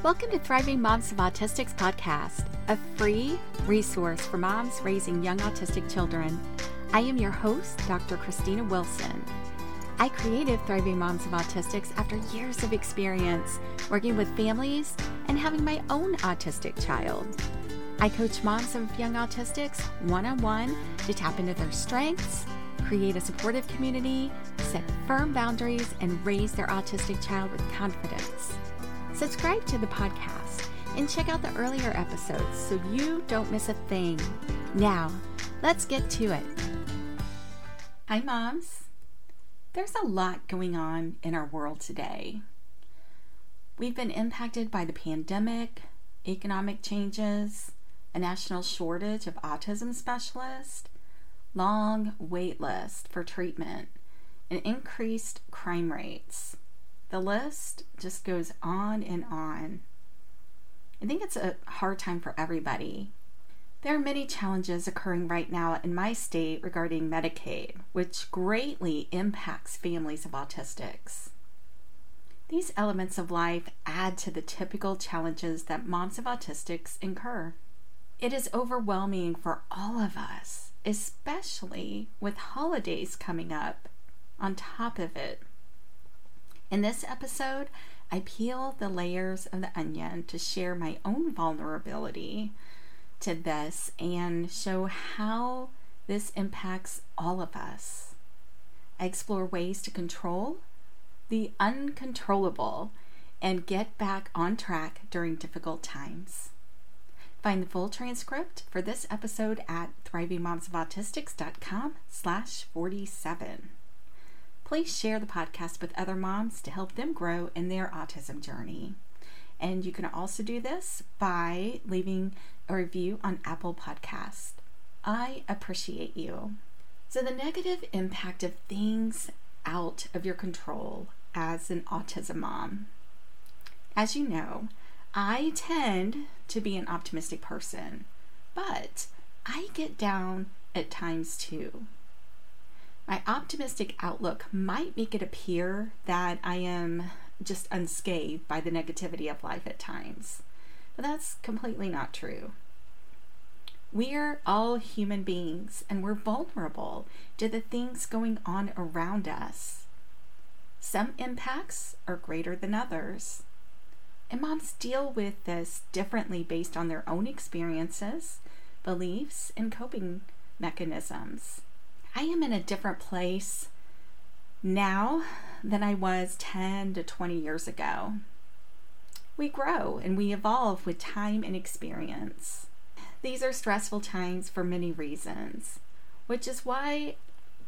Welcome to Thriving Moms of Autistics podcast, a free resource for moms raising young autistic children. I am your host, Dr. Christina Wilson. I created Thriving Moms of Autistics after years of experience working with families and having my own autistic child. I coach moms of young autistics one on one to tap into their strengths, create a supportive community, set firm boundaries, and raise their autistic child with confidence. Subscribe to the podcast and check out the earlier episodes so you don't miss a thing. Now, let's get to it. Hi, moms. There's a lot going on in our world today. We've been impacted by the pandemic, economic changes, a national shortage of autism specialists, long wait list for treatment, and increased crime rates. The list just goes on and on. I think it's a hard time for everybody. There are many challenges occurring right now in my state regarding Medicaid, which greatly impacts families of autistics. These elements of life add to the typical challenges that moms of autistics incur. It is overwhelming for all of us, especially with holidays coming up on top of it. In this episode, I peel the layers of the onion to share my own vulnerability to this and show how this impacts all of us. I explore ways to control the uncontrollable and get back on track during difficult times. Find the full transcript for this episode at thrivingmomsofautistics.com slash 47. Please share the podcast with other moms to help them grow in their autism journey. And you can also do this by leaving a review on Apple Podcast. I appreciate you. So the negative impact of things out of your control as an autism mom. As you know, I tend to be an optimistic person, but I get down at times too. Optimistic outlook might make it appear that I am just unscathed by the negativity of life at times, but that's completely not true. We're all human beings and we're vulnerable to the things going on around us. Some impacts are greater than others. And moms deal with this differently based on their own experiences, beliefs, and coping mechanisms. I am in a different place now than I was 10 to 20 years ago. We grow and we evolve with time and experience. These are stressful times for many reasons, which is why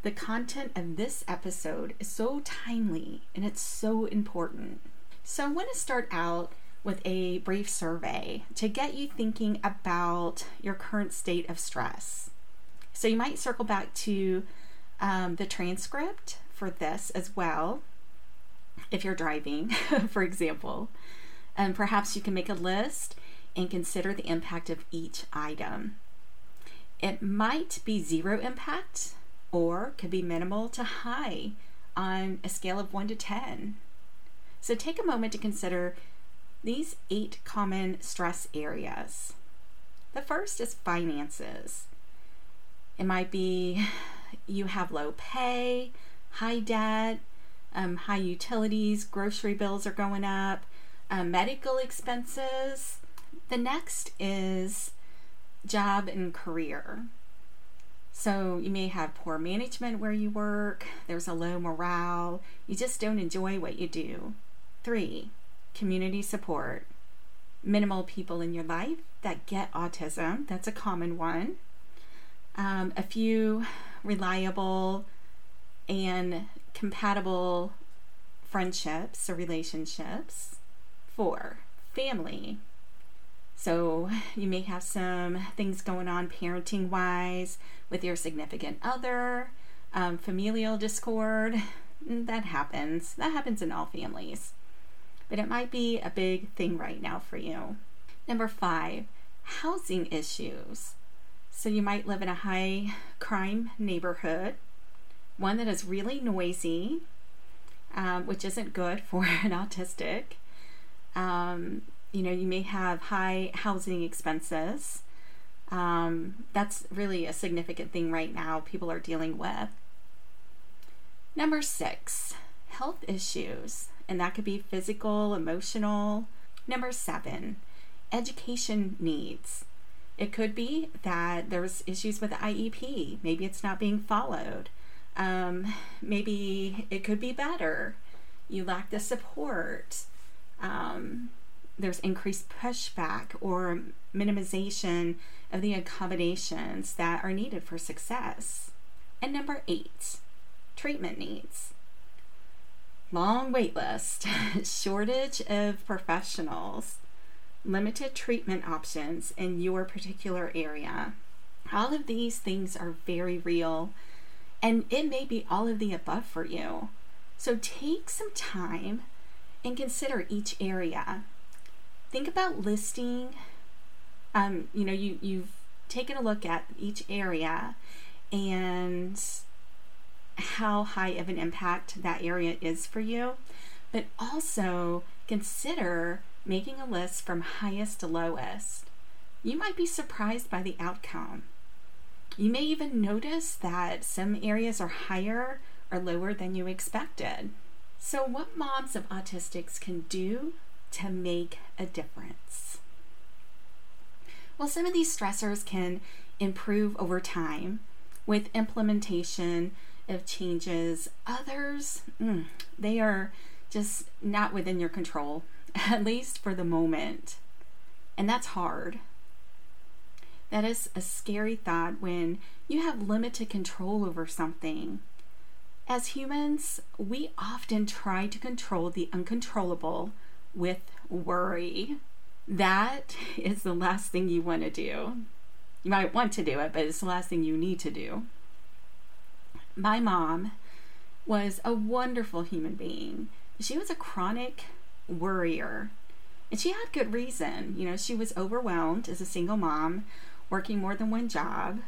the content of this episode is so timely and it's so important. So, I want to start out with a brief survey to get you thinking about your current state of stress. So, you might circle back to um, the transcript for this as well if you're driving, for example. And perhaps you can make a list and consider the impact of each item. It might be zero impact or could be minimal to high on a scale of 1 to 10. So take a moment to consider these eight common stress areas. The first is finances. It might be you have low pay, high debt, um, high utilities, grocery bills are going up, uh, medical expenses. The next is job and career. So you may have poor management where you work, there's a low morale, you just don't enjoy what you do. Three, community support. Minimal people in your life that get autism, that's a common one. Um, a few reliable and compatible friendships or relationships. Four, family. So you may have some things going on parenting wise with your significant other, um, familial discord. Mm, that happens. That happens in all families. But it might be a big thing right now for you. Number five, housing issues. So you might live in a high crime neighborhood, one that is really noisy, um, which isn't good for an autistic. Um, you know, you may have high housing expenses. Um, that's really a significant thing right now people are dealing with. Number six, health issues, and that could be physical, emotional. Number seven, education needs. It could be that there's issues with the IEP. Maybe it's not being followed. Um, maybe it could be better. You lack the support. Um, there's increased pushback or minimization of the accommodations that are needed for success. And number eight, treatment needs. Long wait list, shortage of professionals, limited treatment options in your particular area. All of these things are very real, and it may be all of the above for you. So take some time and consider each area. Think about listing. Um, you know, you you've taken a look at each area and how high of an impact that area is for you, but also consider making a list from highest to lowest. You might be surprised by the outcome. You may even notice that some areas are higher or lower than you expected. So, what moms of autistics can do to make a difference? Well, some of these stressors can improve over time with implementation of changes. Others, mm, they are just not within your control, at least for the moment. And that's hard. That is a scary thought when you have limited control over something. As humans, we often try to control the uncontrollable with worry. That is the last thing you want to do. You might want to do it, but it's the last thing you need to do. My mom was a wonderful human being. She was a chronic worrier. And she had good reason. You know, she was overwhelmed as a single mom, working more than one job.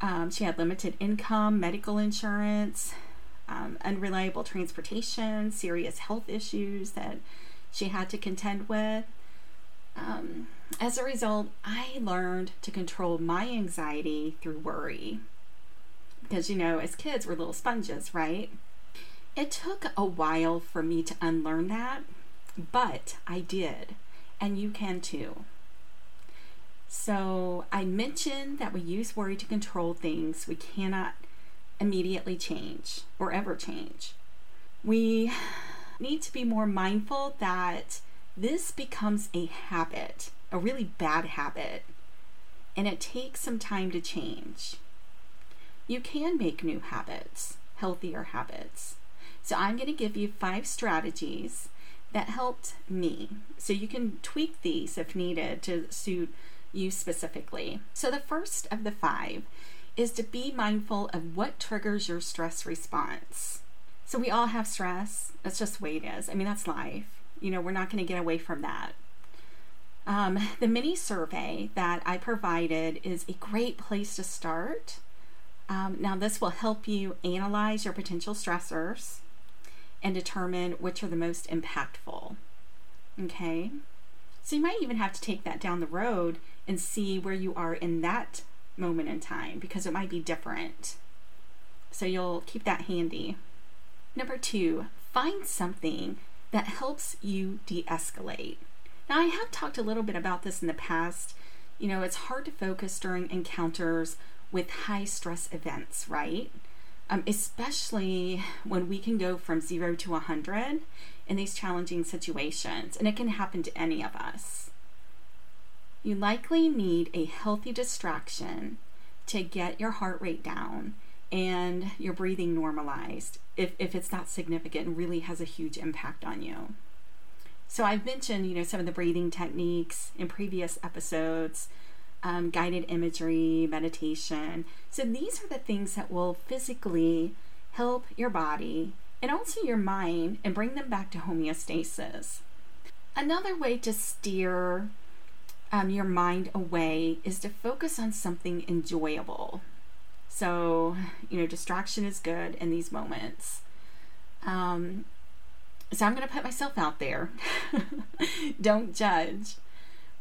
Um, she had limited income, medical insurance, um, unreliable transportation, serious health issues that she had to contend with. Um, as a result, I learned to control my anxiety through worry. Because, you know, as kids, we're little sponges, right? It took a while for me to unlearn that, but I did, and you can too. So, I mentioned that we use worry to control things we cannot immediately change or ever change. We need to be more mindful that this becomes a habit, a really bad habit, and it takes some time to change. You can make new habits, healthier habits. So, I'm going to give you five strategies that helped me. So, you can tweak these if needed to suit you specifically. So, the first of the five is to be mindful of what triggers your stress response. So we all have stress. That's just the way it is. I mean, that's life. You know, we're not going to get away from that. Um, the mini survey that I provided is a great place to start. Um, now, this will help you analyze your potential stressors and determine which are the most impactful. Okay? So, you might even have to take that down the road and see where you are in that moment in time because it might be different. So you'll keep that handy. Number two, find something that helps you de escalate. Now, I have talked a little bit about this in the past. You know, it's hard to focus during encounters with high stress events, right? Um, especially when we can go from zero to 100 in these challenging situations, and it can happen to any of us. You likely need a healthy distraction to get your heart rate down and your breathing normalized if, if it's not significant and really has a huge impact on you. So I've mentioned, you know, some of the breathing techniques in previous episodes, um, guided imagery, meditation. So these are the things that will physically help your body and also your mind and bring them back to homeostasis. Another way to steer um, your mind away is to focus on something enjoyable. So, you know, distraction is good in these moments. Um, so I'm going to put myself out there. Don't judge.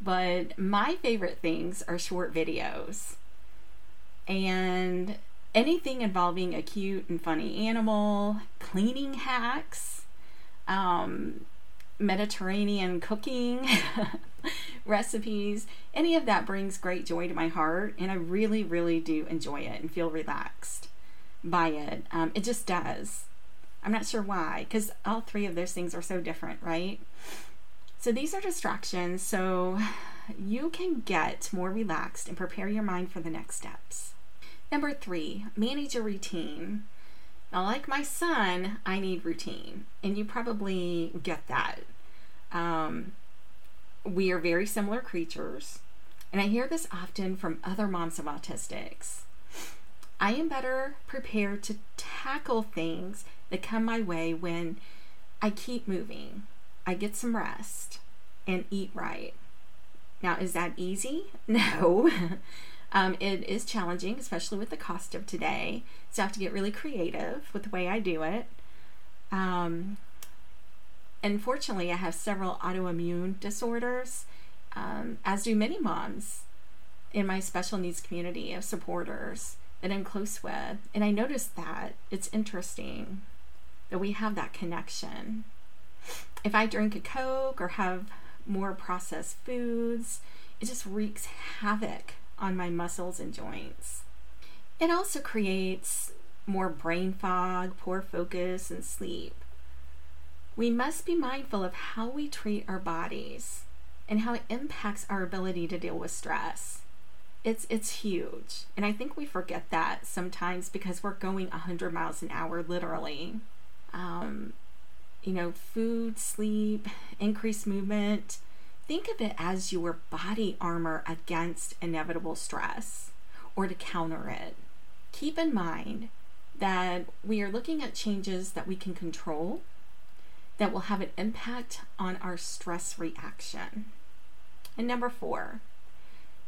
But my favorite things are short videos. And anything involving a cute and funny animal, cleaning hacks, um, Mediterranean cooking recipes, any of that brings great joy to my heart. And I really, really do enjoy it and feel relaxed by it. Um, it just does. I'm not sure why, because all three of those things are so different, right? So these are distractions so you can get more relaxed and prepare your mind for the next steps. Number three, manage your routine. Now, like my son, I need routine, and you probably get that. Um, we are very similar creatures, and I hear this often from other moms of autistics. I am better prepared to tackle things that come my way when I keep moving, I get some rest, and eat right. Now, is that easy? No. um, it is challenging, especially with the cost of today. So I have to get really creative with the way I do it. Um, unfortunately, I have several autoimmune disorders, um, as do many moms in my special needs community of supporters that I'm close with. And I noticed that it's interesting that we have that connection. If I drink a Coke or have more processed foods, it just wreaks havoc on my muscles and joints. It also creates more brain fog, poor focus, and sleep. We must be mindful of how we treat our bodies and how it impacts our ability to deal with stress it's it's huge and i think we forget that sometimes because we're going 100 miles an hour literally um, you know food sleep increased movement think of it as your body armor against inevitable stress or to counter it keep in mind that we are looking at changes that we can control that will have an impact on our stress reaction and number four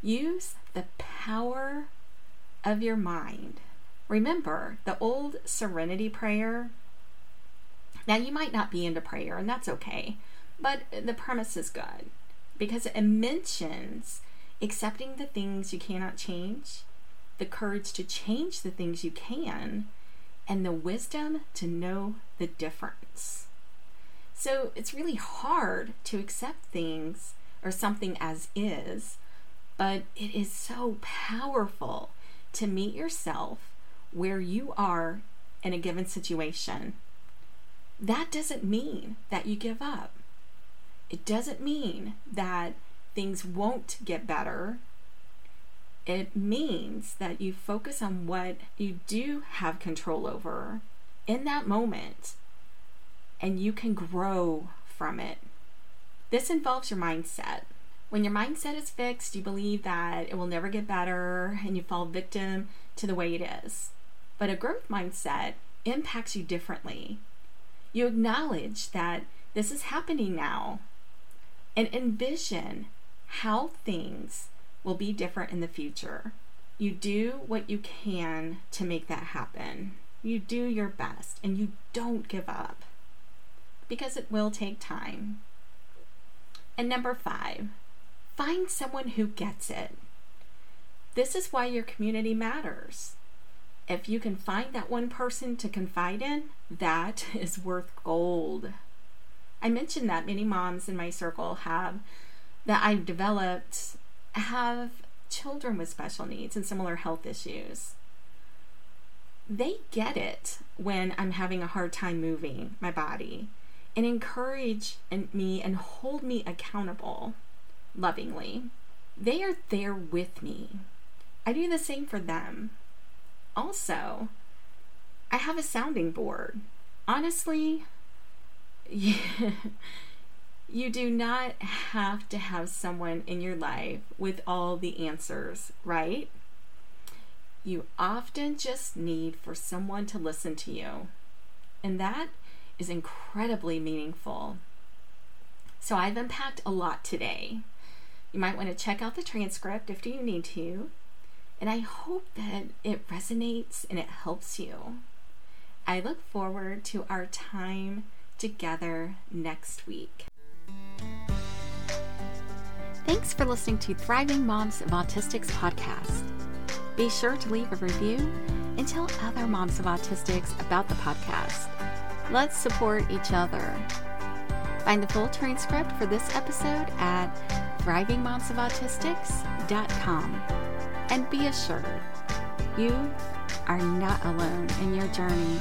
Use the power of your mind. Remember the old serenity prayer. Now, you might not be into prayer, and that's okay, but the premise is good because it mentions accepting the things you cannot change, the courage to change the things you can, and the wisdom to know the difference. So it's really hard to accept things or something as is but it is so powerful to meet yourself where you are in a given situation. That doesn't mean that you give up. It doesn't mean that things won't get better. It means that you focus on what you do have control over in that moment and you can grow from it. This involves your mindset. When your mindset is fixed, you believe that it will never get better and you fall victim to the way it is. But a growth mindset impacts you differently. You acknowledge that this is happening now and envision how things will be different in the future. You do what you can to make that happen. You do your best and you don't give up because it will take time. And number five, Find someone who gets it. This is why your community matters. If you can find that one person to confide in, that is worth gold. I mentioned that many moms in my circle have that I've developed have children with special needs and similar health issues. They get it when I'm having a hard time moving my body and encourage me and hold me accountable lovingly. They are there with me. I do the same for them. Also, I have a sounding board. Honestly, you, do not have to have someone in your life with all the answers, right? You often just need for someone to listen to you. And that is incredibly meaningful. So I've unpacked a lot today. You might want to check out the transcript if you need to. And I hope that it resonates and it helps you. I look forward to our time together next week. Thanks for listening to Thriving Moms of Autistics podcast. Be sure to leave a review and tell other moms of autistics about the podcast. Let's support each other. Find the full transcript for this episode at thrivingmomsofautistics.com. And be assured, you are not alone in your journey